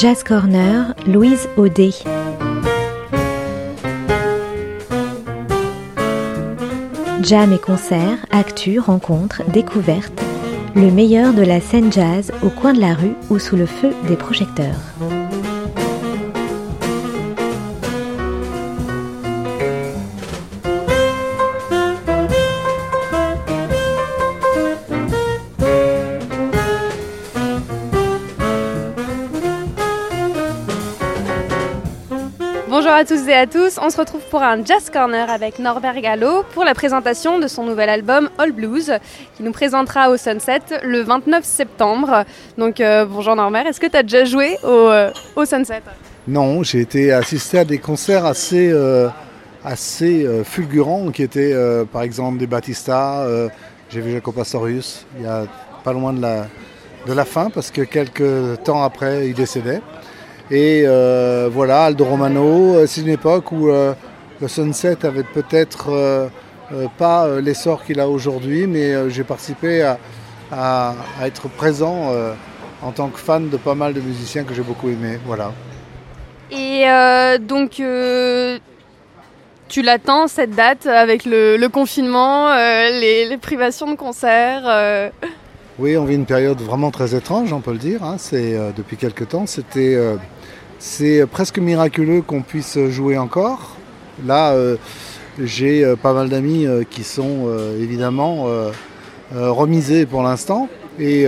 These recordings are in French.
Jazz Corner, Louise Audet. Jam et concerts, actu, rencontres, découvertes, le meilleur de la scène jazz au coin de la rue ou sous le feu des projecteurs. Tous et à tous, on se retrouve pour un Jazz Corner avec Norbert Gallo pour la présentation de son nouvel album All Blues qui nous présentera au Sunset le 29 septembre. Donc euh, bonjour Norbert, est-ce que tu as déjà joué au, euh, au Sunset? Non, j'ai été assisté à des concerts assez, euh, assez fulgurants qui étaient par exemple des Batista, j'ai vu Jacob Pastorius il y a pas loin de la, de la fin parce que quelques temps après il décédait. Et euh, voilà, Aldo Romano, euh, c'est une époque où euh, le Sunset avait peut-être euh, pas l'essor qu'il a aujourd'hui, mais j'ai participé à, à- à être présent en tant que fan de pas mal de musiciens que j'ai beaucoup aimés. Voilà. Et donc tu l'attends cette date avec le, le confinement, les, les privations de concerts. Oui, on vit une période vraiment très étrange, on peut le dire. hein. C'est depuis quelque temps. C'était, c'est presque miraculeux qu'on puisse jouer encore. Là, euh, j'ai euh, pas mal d'amis euh, qui sont évidemment remisés pour l'instant. Et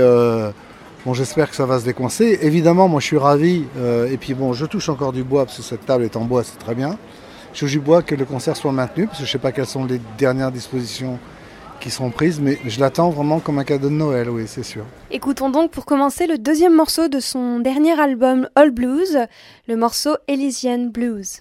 bon, j'espère que ça va se décoincer. Évidemment, moi, je suis ravi. et puis bon, je touche encore du bois parce que cette table est en bois, c'est très bien. Je touche du bois que le concert soit maintenu parce que je ne sais pas quelles sont les dernières dispositions qui seront prises, mais je l'attends vraiment comme un cadeau de Noël, oui, c'est sûr. Écoutons donc pour commencer le deuxième morceau de son dernier album All Blues, le morceau Elysian Blues.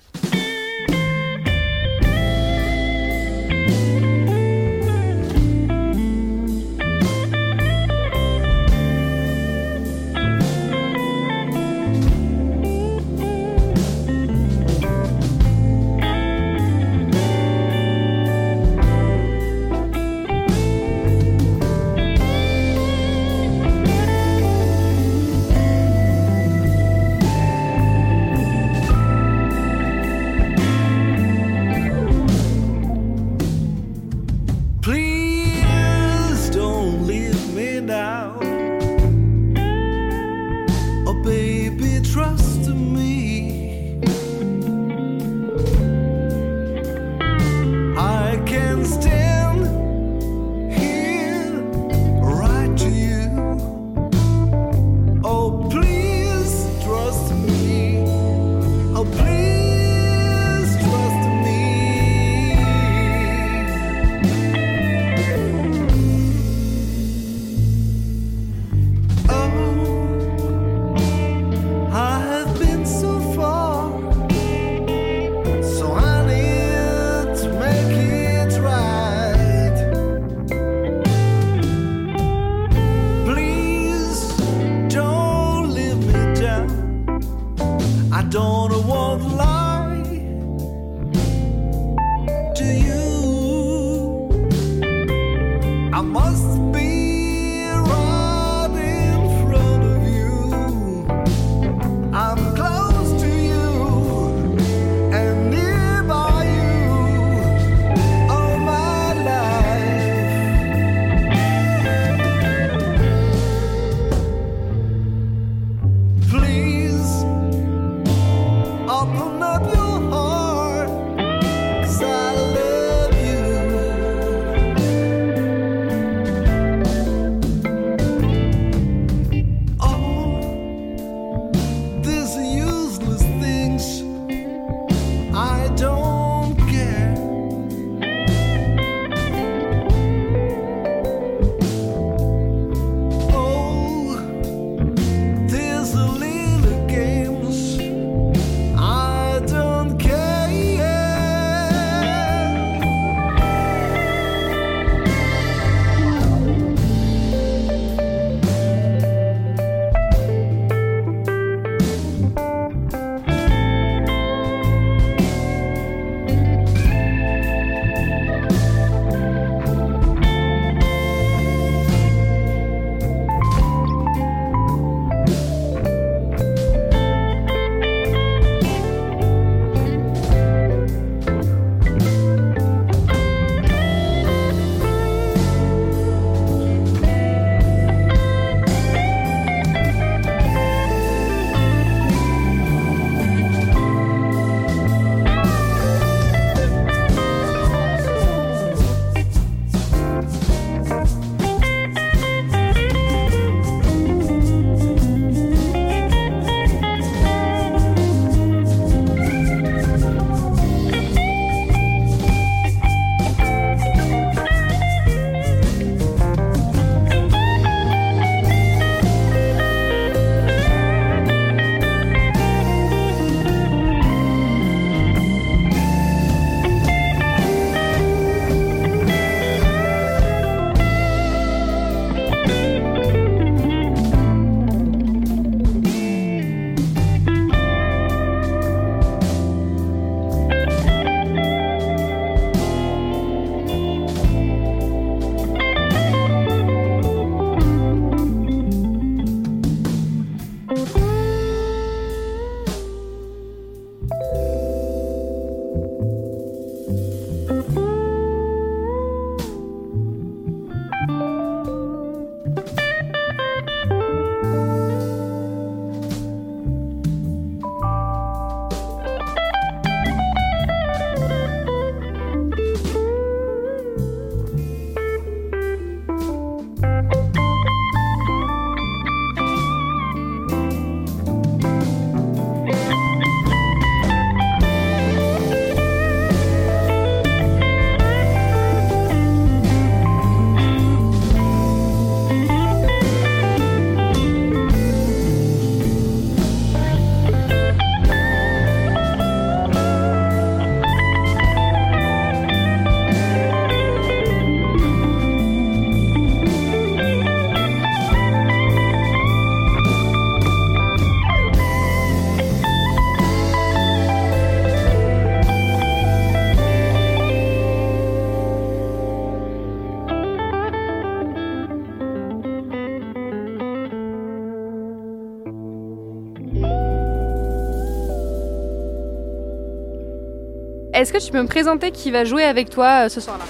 Tu peux me présenter qui va jouer avec toi euh, ce soir-là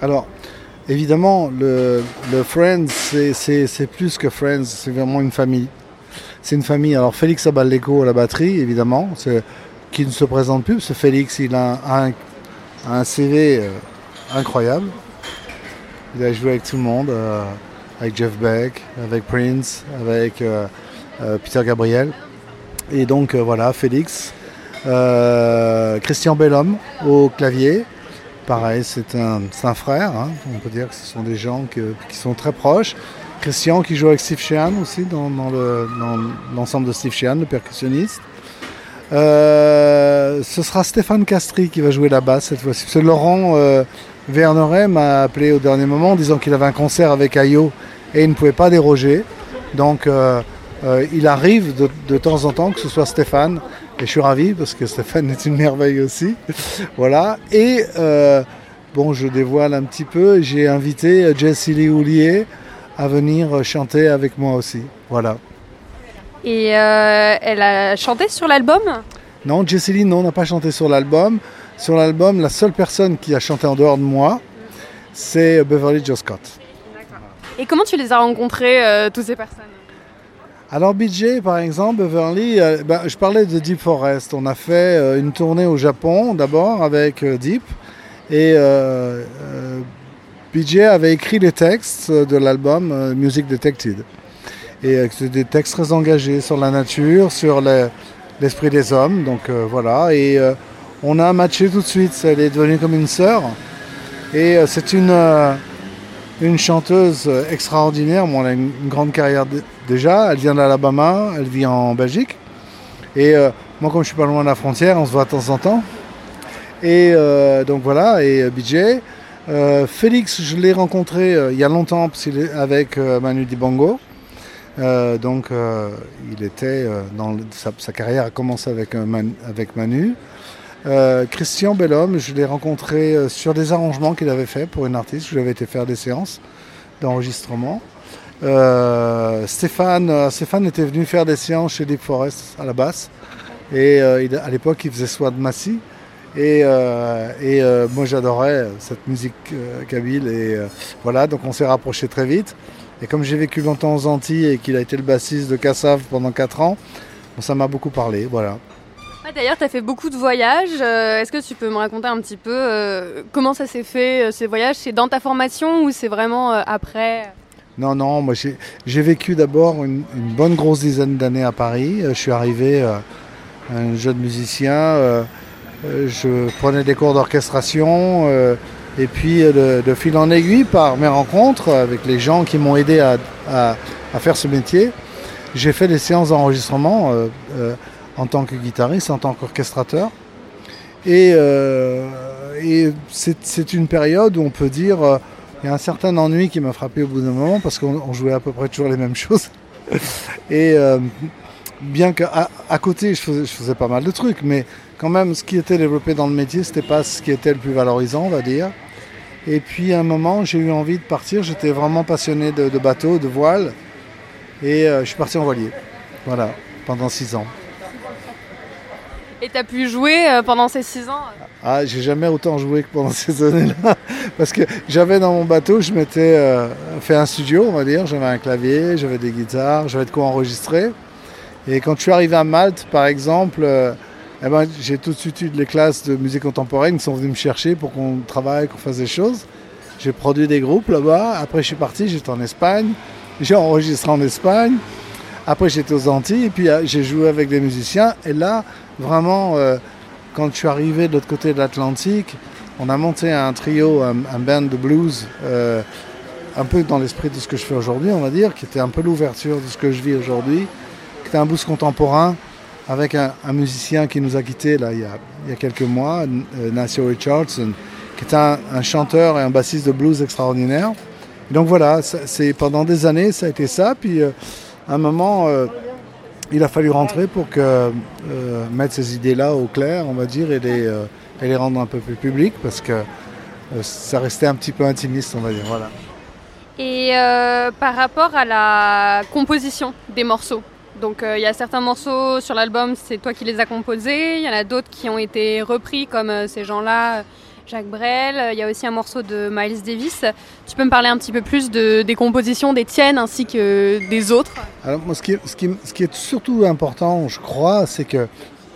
Alors, évidemment, le, Friends, c'est- plus que Friends, c'est vraiment une famille. C'est une famille. Alors, Félix Abaleco à la batterie, évidemment, qui ne se présente plus, parce que Félix, il a un, CV euh, incroyable. Il a joué avec tout le monde, euh, avec Jeff Beck, avec Prince, avec Peter Gabriel. Et donc, voilà, Félix. Euh, Christian Bellhomme au clavier. Pareil, c'est un, frère. hein. On peut dire que ce sont des gens qui sont très proches. Christian qui joue avec Steve Sheehan aussi dans, dans le- dans l'ensemble de Steve Sheehan, le percussionniste. Euh, ce sera Stéphane Castri qui va jouer la basse cette fois-ci. Parce Laurent euh, Verneret m'a appelé au dernier moment en disant qu'il avait un concert avec Ayo et il ne pouvait pas déroger. Donc euh, il arrive de temps en temps que ce soit Stéphane. Et je suis ravi parce que Stéphane est une merveille aussi. voilà. Et euh, bon, je dévoile un petit peu. J'ai invité Jessie Lee Houlier à venir chanter avec moi aussi. Voilà. Et euh, elle a chanté sur l'album? Non, Jessie Lee, non, n'a pas chanté sur l'album. Sur l'album, la seule personne qui a chanté en dehors de moi, c'est Beverly Joe Scott. Et comment tu les as rencontrés, euh, toutes ces personnes? Alors BJ, par exemple, Beverly, euh, ben, je parlais de Deep Forest. On a fait euh, une tournée au Japon d'abord avec euh, Deep. Et BJ avait écrit les textes de l'album Music Detected. Et c'est des textes très engagés sur la nature, sur le- l'esprit des hommes. Donc voilà. Et on a matché tout de suite. Elle est devenue comme une sœur. Et c'est une, une chanteuse euh, extraordinaire. Elle a une, grande carrière déjà. Elle vient d'Alabama, elle vit en Belgique. Et euh, moi, comme je suis pas loin de la frontière, on se voit de temps en temps. Et euh, donc voilà, et BJ. Félix, je l'ai rencontré il y a longtemps avec Manu Dibango. Euh, donc il était dans sa, carrière a commencé avec Manu. Euh, Christian Bellhomme, je l'ai rencontré euh, sur des arrangements qu'il avait fait pour une artiste. Je lui avais été faire des séances d'enregistrement. Euh, Stéphane, était venu faire des séances chez Deep Forest à la basse. Et à l'époque, il faisait Swad Massy. Et, moi, j'adorais cette musique kabyle. Et voilà, donc on s'est rapprochés très vite. Et comme j'ai vécu longtemps aux Antilles et qu'il a été le bassiste de Kassav pendant 4 ans, ça m'a beaucoup parlé. Voilà. D'ailleurs, tu as fait beaucoup de voyages. Euh, Est-ce que tu peux me raconter un petit peu euh, comment ça s'est fait, euh, ces voyages? C'est dans ta formation ou c'est vraiment après? Non, non, moi j'ai vécu d'abord une, bonne grosse dizaine d'années à Paris. Je suis arrivé un jeune musicien, je prenais des cours d'orchestration et puis de, fil en aiguille par mes rencontres avec les gens qui m'ont aidé à, à- faire ce métier, j'ai fait des séances d'enregistrement en tant que guitariste, en tant qu'orchestrateur. Et, euh, c'est une période où on peut dire... euh, il y a un certain ennui qui m'a frappé au bout d'un moment parce qu'on on jouait à peu près toujours les mêmes choses. Et euh, bien qu'à à côté, je faisais, pas mal de trucs, mais quand même, ce qui était développé dans le métier, c'était pas ce qui était le plus valorisant, on va dire. Et puis à un moment, j'ai eu envie de partir. J'étais vraiment passionné de, de bateau, de voile. Et je suis parti en voilier. Voilà, pendant six ans. Et tu as pu jouer euh, pendant ces six ans Ah, j'ai jamais autant joué que pendant ces années-là. Parce que j'avais dans mon bateau, je m'étais euh, fait un studio, on va dire. J'avais un clavier, j'avais des guitares, j'avais de quoi enregistrer. Et quand je suis arrivé à Malte, par exemple, euh, eh ben, j'ai tout de suite eu les classes de musique contemporaine qui sont venues me chercher pour qu'on travaille, qu'on fasse des choses. J'ai produit des groupes là-bas. Après, je suis parti, j'étais en Espagne. J'ai enregistré en Espagne. Après, j'étais aux Antilles et puis euh, j'ai joué avec des musiciens. Et là, vraiment, euh, quand je suis arrivé de l'autre côté de l'Atlantique, on a monté un trio, un, band de blues, euh, un peu dans l'esprit de ce que je fais aujourd'hui, on va dire, qui était un peu l'ouverture de ce que je vis aujourd'hui, qui était un blues contemporain avec un, musicien qui nous a quittés là, il, y a, il y a quelques mois, euh, Nacio Richardson, qui est un, chanteur et un bassiste de blues extraordinaire. Donc voilà, c'est pendant des années, ça a été ça. Puis à un moment, euh, il a fallu rentrer pour euh, mettre ces idées-là au clair, on va dire, et les, euh, rendre un peu plus publiques, parce que ça restait un petit peu intimiste, on va dire. Voilà. Et par rapport à la composition des morceaux, Donc il y a certains morceaux sur l'album, c'est toi qui les as composés. Il y en a d'autres qui ont été repris, comme ces gens-là, Jacques Brel. Il y a aussi un morceau de Miles Davis. Tu peux me parler un petit peu plus de, des compositions des tiennes ainsi que des autres? Alors, moi, ce qui, est, surtout important, je crois, c'est que,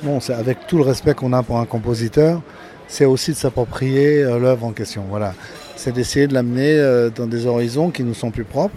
bon, c'est avec tout le respect qu'on a pour un compositeur, c'est aussi de s'approprier euh, l'œuvre en question. Voilà. C'est d'essayer de l'amener euh, dans des horizons qui nous sont plus propres.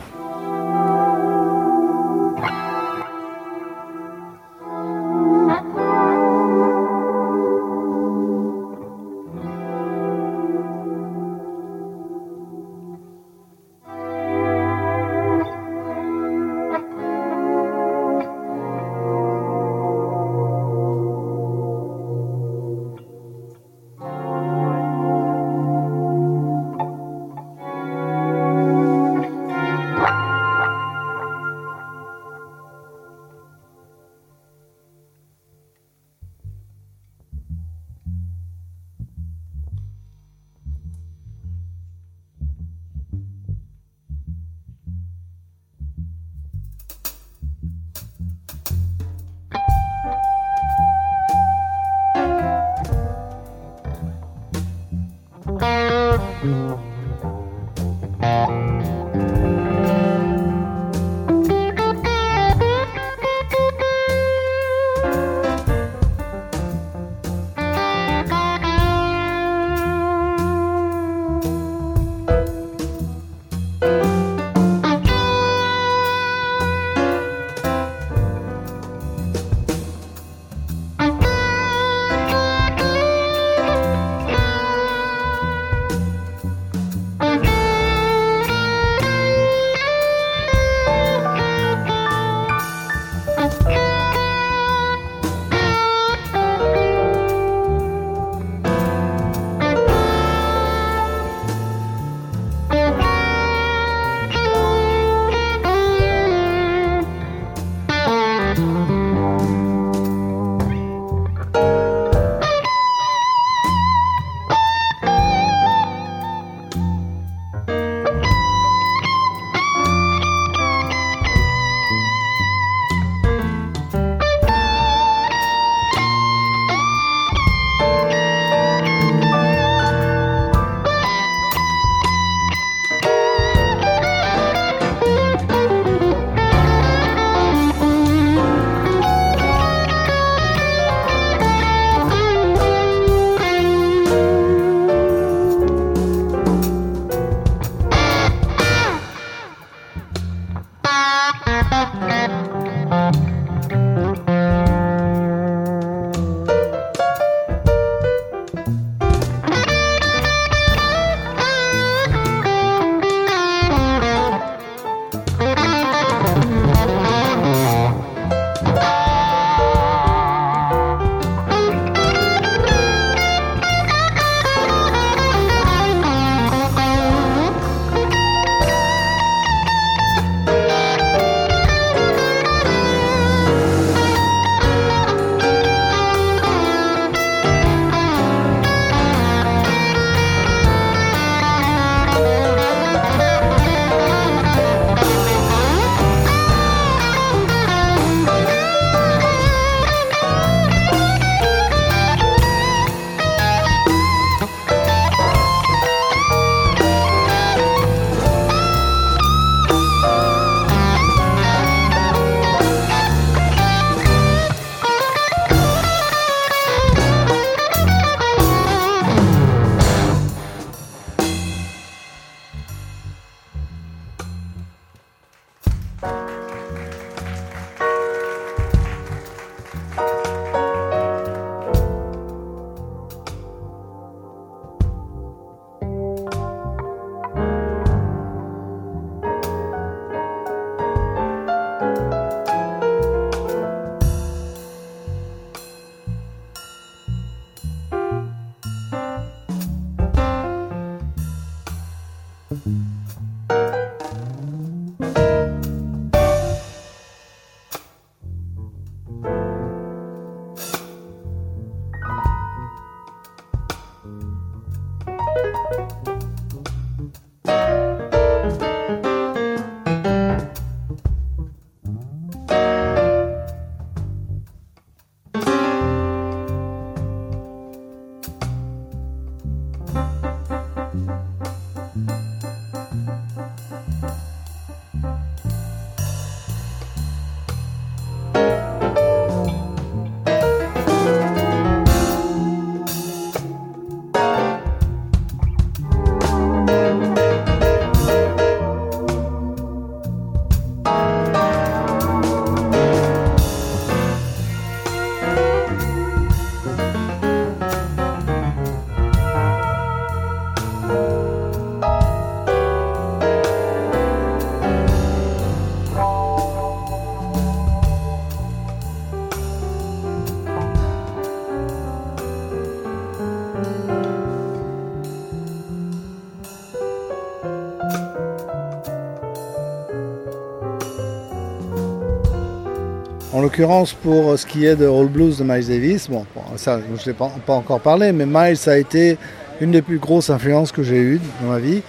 L'occurrence, pour ce qui est de All Blues de Miles Davis, bon, ça, je ne l'ai pas, encore parlé, mais Miles a été une des plus grosses influences que j'ai eues dans ma vie.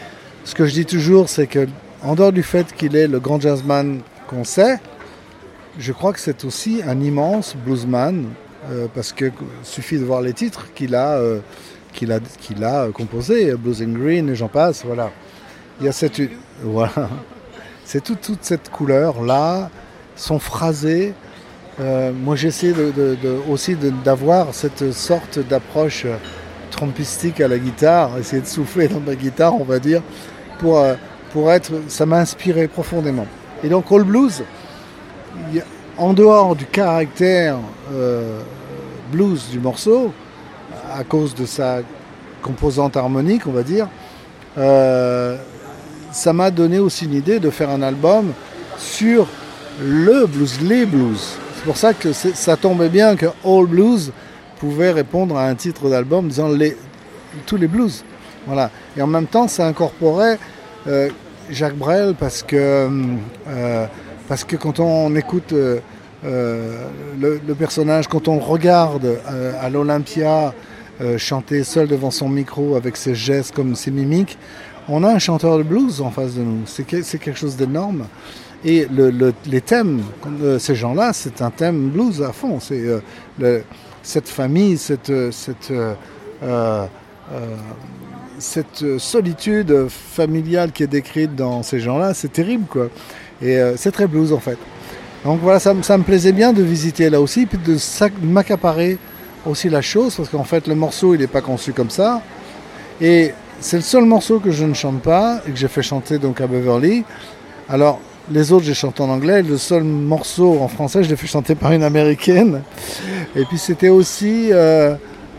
Ce que je dis toujours, c'est que, en dehors du fait qu'il est le grand jazzman qu'on sait, je crois que c'est aussi un immense bluesman, euh, parce que suffit de voir les titres qu'il a, euh, qu'il a, qu'il a composés, Blues and Green et j'en passe, voilà. Il y a cette, voilà, c'est toute, toute cette couleur là, sont phrasés. Euh, moi, j'essaie aussi d'avoir cette sorte d'approche trompistique à la guitare, essayer de souffler dans ma guitare, on va dire, pour, euh, pour être. Ça m'a inspiré profondément. Et donc, All Blues, en dehors du caractère euh, blues du morceau, à cause de sa composante harmonique, on va dire, ça m'a donné aussi une idée de faire un album sur le blues, les blues. C'est pour ça que ça tombait bien que All Blues pouvait répondre à un titre d'album disant tous les blues. Voilà. Et en même temps, ça incorporait euh, Jacques Brel parce que, euh, parce que quand on écoute euh, le, le personnage, quand on regarde à l'Olympia chanter seul devant son micro avec ses gestes comme ses mimiques, on a un chanteur de blues en face de nous. C'est quelque chose d'énorme. Et le- le- les thèmes, de ces gens-là, c'est un thème blues à fond. C'est euh, cette famille, cette, euh, cette, euh, euh, euh, cette solitude familiale qui est décrite dans ces gens-là, c'est terrible, quoi. Et euh, c'est très blues, en fait. Donc voilà, ça, me- ça me plaisait bien de visiter là aussi, puis de m'accaparer aussi la chose, parce qu'en fait, le morceau, il n'est pas conçu comme ça. Et c'est le seul morceau que je ne chante pas et que j'ai fait chanter donc à Beverly. Alors, les autres, j'ai chanté en anglais. Le seul morceau en français, je l'ai fait chanter par une américaine. Et puis, c'était aussi euh,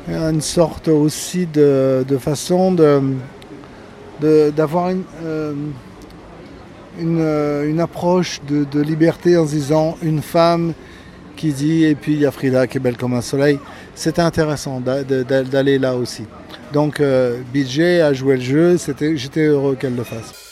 une sorte aussi de, façon d'avoir une, euh, euh, une approche de, liberté en disant une femme qui dit et puis il y a Frida qui est belle comme un soleil. C'était intéressant d'aller là aussi. Donc BJ a joué le jeu, j'étais heureux qu'elle le fasse.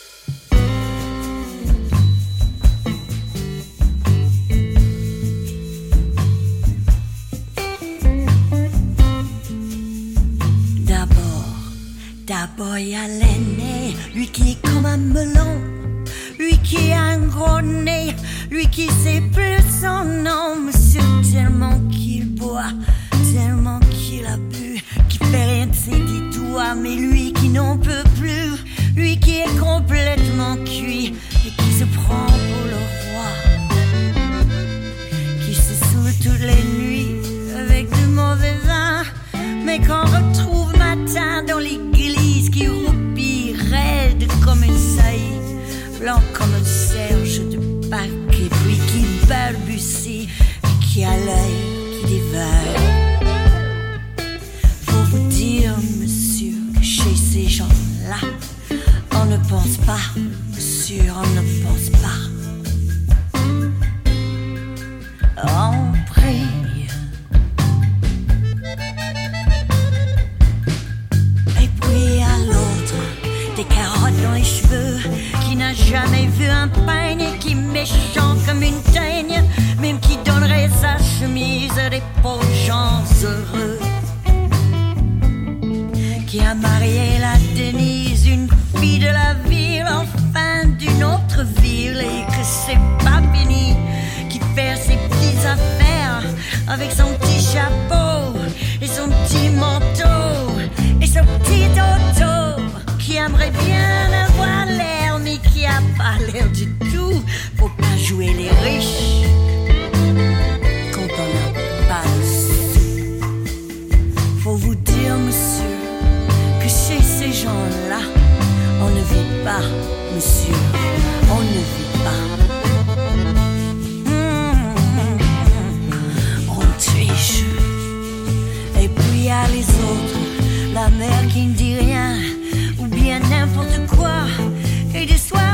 On ne pense pas, monsieur, on ne pense pas. On prie. Et puis à l'autre, des carottes dans les cheveux, qui n'a jamais vu un peigne qui méchant comme une teigne, même qui donnerait sa chemise à des pauvres gens heureux. Qui a marié la une de la ville, enfin d'une autre ville, et que c'est pas fini, qui fait ses petites affaires avec son petit chapeau et son petit manteau et son petit auto, qui aimerait bien avoir l'air, mais qui a pas l'air du tout. Faut pas jouer les riches monsieur, on ne vit pas. Mmh, on triche. Et puis a les autres, la mère qui ne dit rien, ou bien n'importe quoi. Et du soir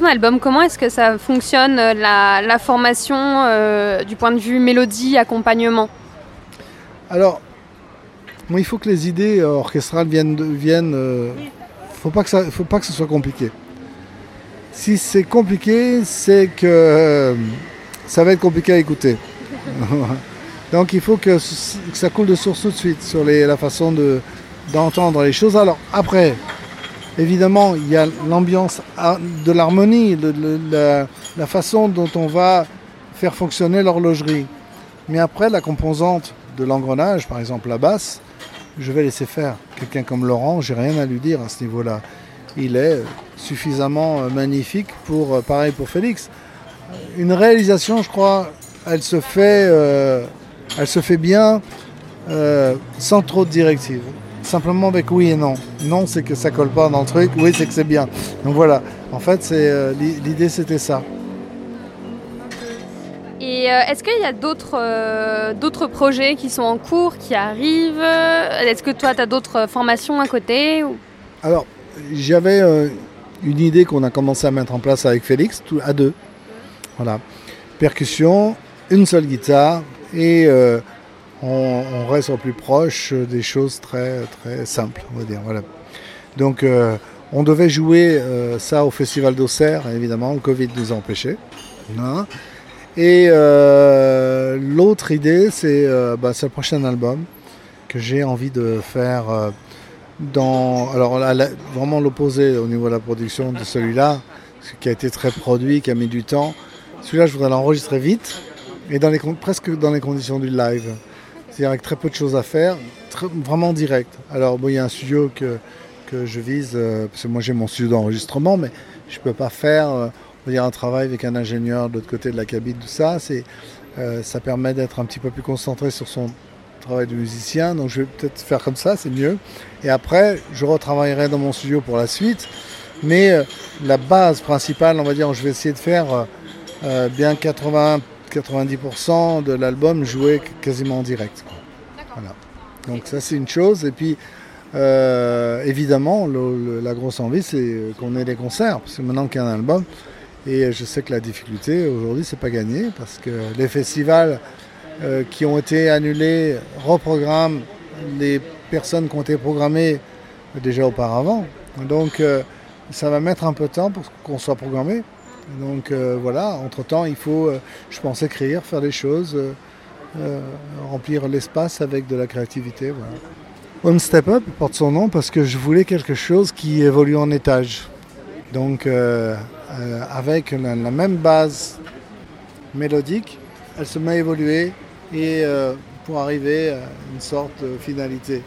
ton album, comment est-ce que ça fonctionne euh, la, formation euh, du point de vue mélodie, accompagnement? Alors, il faut que les idées euh, orchestrales viennent. Viennent euh, faut pas que ça, faut pas que ce soit compliqué. Si c'est compliqué, c'est que ça va être compliqué à écouter. Donc, il faut que, que ça coule de source tout de suite sur les- la façon de d'entendre les choses. Alors après, évidemment, il y a l'ambiance de l'harmonie, la, façon dont on va faire fonctionner l'horlogerie. Mais après, la composante de l'engrenage, par exemple la basse, je vais laisser faire. Quelqu'un comme Laurent, j'ai rien à lui dire à ce niveau-là. Il est suffisamment euh, magnifique pour, euh, pareil pour Félix. Une réalisation, je crois, elle se fait, euh, elle se fait bien sans trop de directives. Simplement avec oui et non. Non, c'est que ça colle pas dans le truc. Oui, c'est que c'est bien. Donc voilà. En fait, c'est euh, l'i- l'idée, c'était ça. Et euh, est-ce qu'il y a d'autres euh, d'autres projets qui sont en cours, qui arrivent? Est-ce que toi, tu as d'autres formations à côté ou- Alors, j'avais une idée qu'on a commencé à mettre en place avec Félix, tout, à deux. Voilà. Percussion, une seule guitare et on, reste au plus proche des choses très, simples, on va dire. Voilà. Donc, euh, on devait jouer euh, ça au Festival d'Auxerre, évidemment, le Covid nous a empêchés. Hein. Et euh, l'autre idée, c'est bah, c'est le prochain album que j'ai envie de faire. dans alors vraiment l'opposé au niveau de la production de celui-là, ce qui a été très produit, qui a mis du temps. Celui-là, je voudrais l'enregistrer vite et presque dans les conditions du live, c'est-à-dire avec très peu de choses à faire, vraiment direct. Alors bon, il y a un studio que que je vise euh, parce que moi j'ai mon studio d'enregistrement, mais je peux pas faire euh, on va dire un travail avec un ingénieur de l'autre côté de la cabine, tout ça. Euh, ça permet d'être un petit peu plus concentré sur son travail de musicien. Donc je vais peut-être faire comme ça, c'est mieux. Et après, je retravaillerai dans mon studio pour la suite. Mais la base principale, on va dire, je vais essayer de faire euh, euh, bien 80-90% de l'album joué quasiment en direct. quoi. Voilà. Donc ça c'est une chose. Et puis euh, évidemment, le- le- la grosse envie c'est qu'on ait des concerts. Parce que maintenant qu'il y a un album, et je sais que la difficulté aujourd'hui c'est pas gagné parce que les festivals euh, qui ont été annulés reprogramment les personnes qui ont été programmées déjà auparavant. Donc euh, ça va mettre un peu de temps pour qu'on soit programmé. Donc euh, voilà, entre-temps, il faut, euh, je pense, écrire, faire des choses, euh, remplir l'espace avec de la créativité. Voilà. One Step Up porte son nom parce que je voulais quelque chose qui évolue en étage. Donc avec la, même base mélodique, elle se met à évoluer et pour arriver à une sorte de finalité.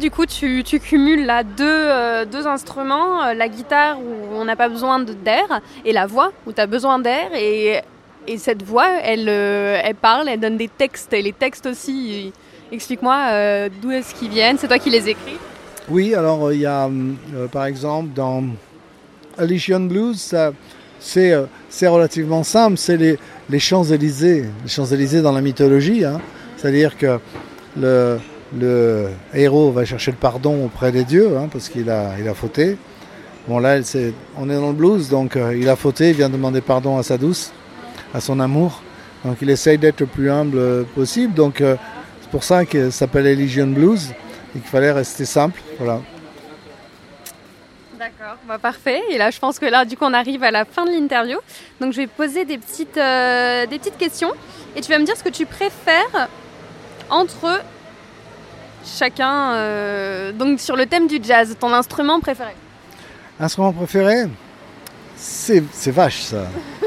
Du coup, tu, cumules là deux, euh, instruments, euh, la guitare où on n'a pas besoin d'air et la voix où tu as besoin d'air. Et, et cette voix, elle, euh, elle parle, elle donne des textes. Et les textes aussi, explique-moi d'où est-ce qu'ils viennent. C'est toi qui les écris Oui, alors il y a par exemple dans Elysian Blues, c'est relativement simple, c'est les, les Champs-Élysées. Les Champs-Élysées dans la mythologie, hein. c'est-à-dire que le, le héros va chercher le pardon auprès des dieux hein, parce qu'il a, il a fauté. Bon là, on est dans le blues, donc euh, il a fauté, il vient demander pardon à sa douce, à son amour. Donc il essaye d'être le plus humble euh, possible. Donc euh, c'est pour ça ça s'appelle Elysian Blues et qu'il fallait rester simple. Voilà. D'accord, bah parfait. Et là, je pense que là, du coup, on arrive à la fin de l'interview. Donc, je vais poser des petites, des petites questions. Et tu vas me dire ce que tu préfères entre chacun. euh, donc, sur le thème du jazz, ton instrument préféré. Instrument préféré C'est c'est vache ça.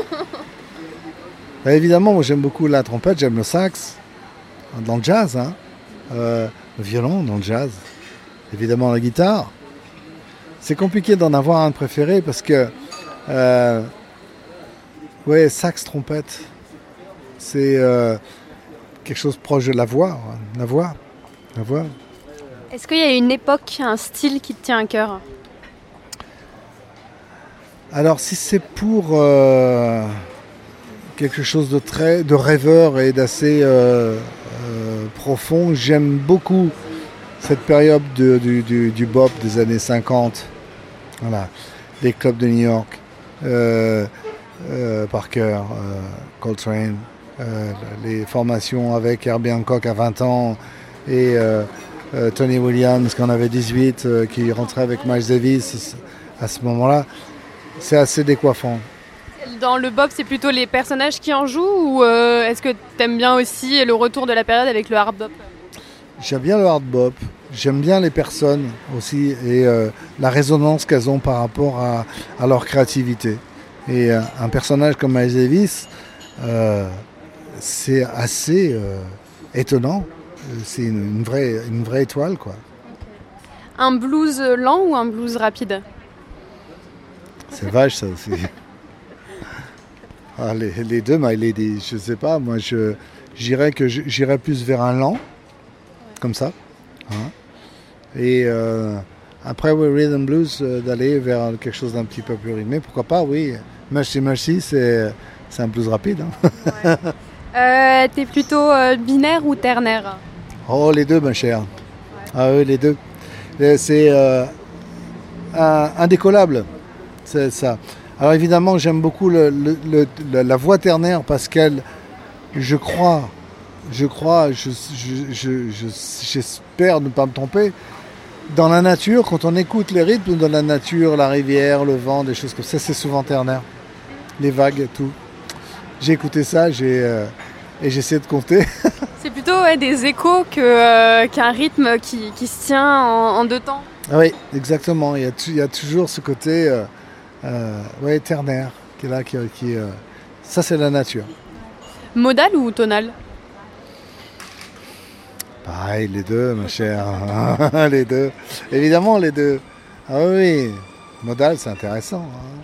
Bah, évidemment, moi j'aime beaucoup la trompette, j'aime le sax, dans le jazz, hein. Euh, le violon dans le jazz, évidemment la guitare. C'est compliqué d'en avoir un préféré parce que, euh, ouais, sax, trompette, c'est quelque chose proche de la voix, hein, la voix, Est-ce qu'il y a une époque, un style qui te tient à cœur? Alors si c'est pour euh, quelque chose de très de rêveur et d'assez euh, euh, profond, j'aime beaucoup cette période de- du, du, du bop des années 50. Voilà, les clubs de New York, Parker, Coltrane, les formations avec Herbie Hancock à 20 ans et euh, euh, Tony Williams quand on avait 18, euh, qui rentrait avec Miles Davis à ce moment-là. C'est assez décoiffant. Dans le bop, c'est plutôt les personnages qui en jouent ou est-ce que t'aimes bien aussi le retour de la période avec le hard bop? J'aime bien le hard bop, j'aime bien les personnes aussi et euh, la résonance qu'elles ont par rapport à, à leur créativité. Et euh, un personnage comme Miles Davis, euh, c'est assez étonnant. Euh, C'est une, vraie, une vraie étoile, quoi. Un blues lent ou un blues rapide C'est vache, ça aussi. Ah, les, les deux, My Lady, je sais pas. Moi, je j'irais que j'irais plus vers un lent, comme ça. hein. Et euh, après, oui, Rhythm Blues, euh, d'aller vers quelque chose d'un petit peu plus rythmé. Pourquoi pas, oui. Merci, merci, c'est un blues rapide. hein. euh, T'es plutôt binaire ou ternaire? Oh, les deux, ma chère. Ah oui, les deux. C'est euh, indécollable. C'est ça. Alors évidemment, j'aime beaucoup la, voix ternaire parce qu'elle, je crois, je crois, je- je- j'espère ne pas me tromper. Dans la nature, quand on écoute les rythmes de la nature, la rivière, le vent, des choses comme ça, c'est souvent ternaire. Les vagues, tout. J'ai écouté ça, j'ai euh, et j'essaie de compter. C'est plutôt ouais, des échos euh, qu'un rythme qui, qui se tient en, en deux temps. Ah Oui, exactement. Il y a, tu- il y a toujours ce côté euh, euh, ouais, ternaire qui est là. Qui, qui, euh, ça, c'est la nature. Modal ou tonal? Pareil, les deux, ma chère. les deux. Évidemment, les deux. Ah oui, modal, c'est intéressant. hein.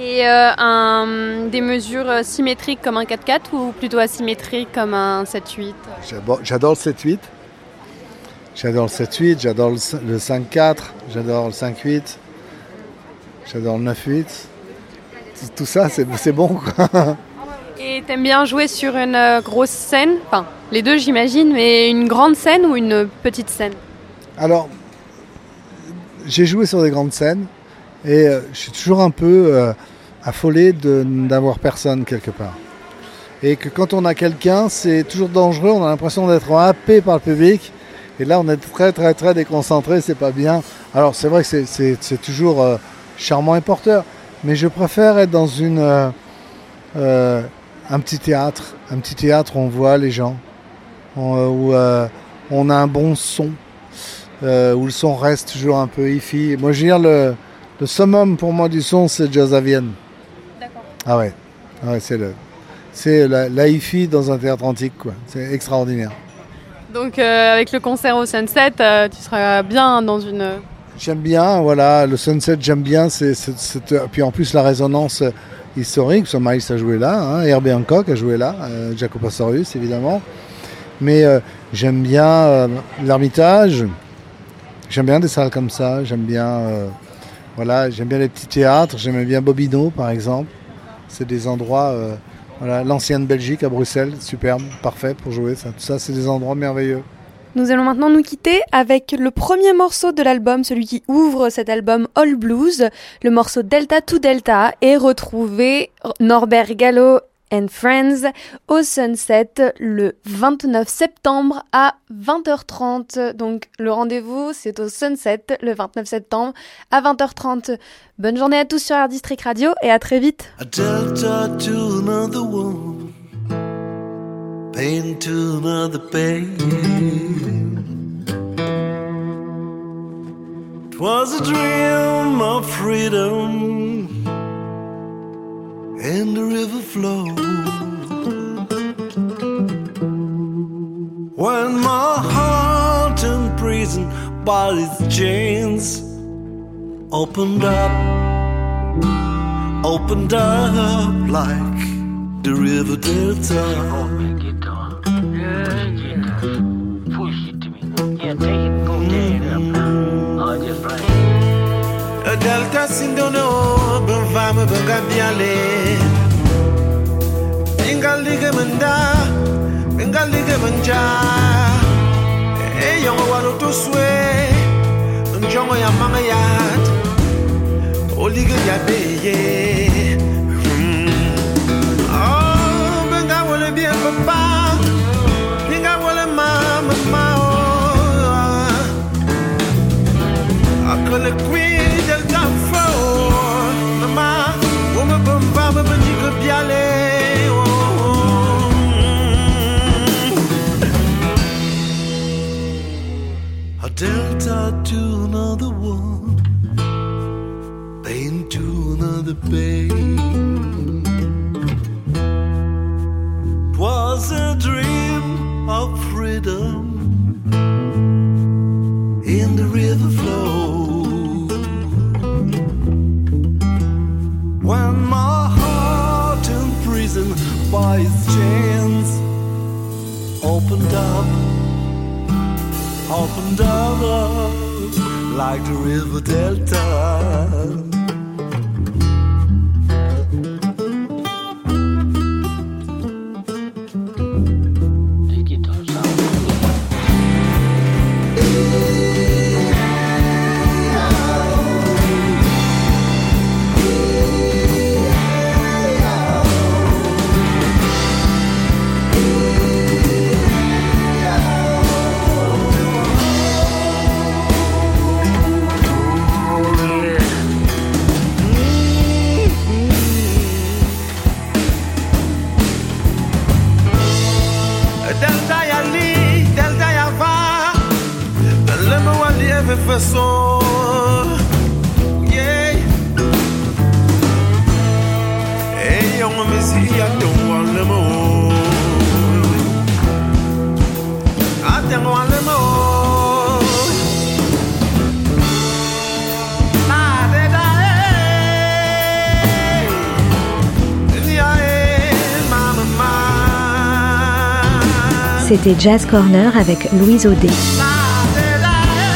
Et euh, un, des mesures euh, symétriques comme un 4-4 ou plutôt asymétriques comme un 7-8 J'adore- le 7-8. J'adore le 7-8, j'adore le cin- le 5-4, j'adore le 5-8, j'adore le 9-8. Tout, ça, c'est c'est bon. Quoi. Et t'aimes bien jouer sur une euh, grosse scène? Enfin, les deux j'imagine, mais une grande scène ou une petite scène? Alors, j'ai joué sur des grandes scènes et euh, je suis toujours un peu euh, affolé d'avoir personne quelque part. Et que quand on a quelqu'un, c'est toujours dangereux, on a l'impression d'être happé par le public. Et là, on est très, très, très déconcentré, c'est pas bien. Alors, c'est vrai que c'est- toujours euh, charmant et porteur, mais je préfère être dans une, un petit théâtre, un petit théâtre où on voit les gens, où, on a un bon son où le son reste toujours un peu hi-fi. Moi, je veux dire, le, le summum pour moi du son, c'est Jazz à Vienne. D'accord. Ah ouais, Ah ouais c'est le, c'est la, la hi-fi dans un théâtre antique, quoi. C'est extraordinaire. Donc euh, avec le concert au Sunset, euh, tu seras bien dans une... J'aime bien, voilà, le Sunset, j'aime bien. C'est, euh, puis en plus, la résonance historique, parce que Miles a joué là, hein, Herbie Hancock a joué là, euh, Jaco Pastorius, évidemment. Mais j'aime bien l'Ermitage, j'aime bien des salles comme ça, j'aime bien, voilà, j'aime bien les petits théâtres, j'aime bien Bobino, par exemple. C'est des endroits, euh, voilà, l'ancienne Belgique à Bruxelles, superbe, parfait pour jouer. Ça, tout ça, c'est des endroits merveilleux. Nous allons maintenant nous quitter avec le premier morceau de l'album, celui qui ouvre cet album All Blues, le morceau Delta to Delta, et retrouver Norbert Gallo and Friends au Sunset le 29 septembre à 20h30. Donc le rendez-vous, c'est au Sunset le 29 septembre à 20h30. Bonne journée à tous sur Art District Radio et à très vite. A dream of freedom, and the river flows. When my heart in prison by its chains opened up opened up like the river delta. Mm. A delta sindono ben fama bengabiale bingalige manda bingalige manja eyongo wanu tuswe njongo ya manga yat ya beye mm. Oh, benga wole bien papa C'était Jazz Corner avec Louise Audet.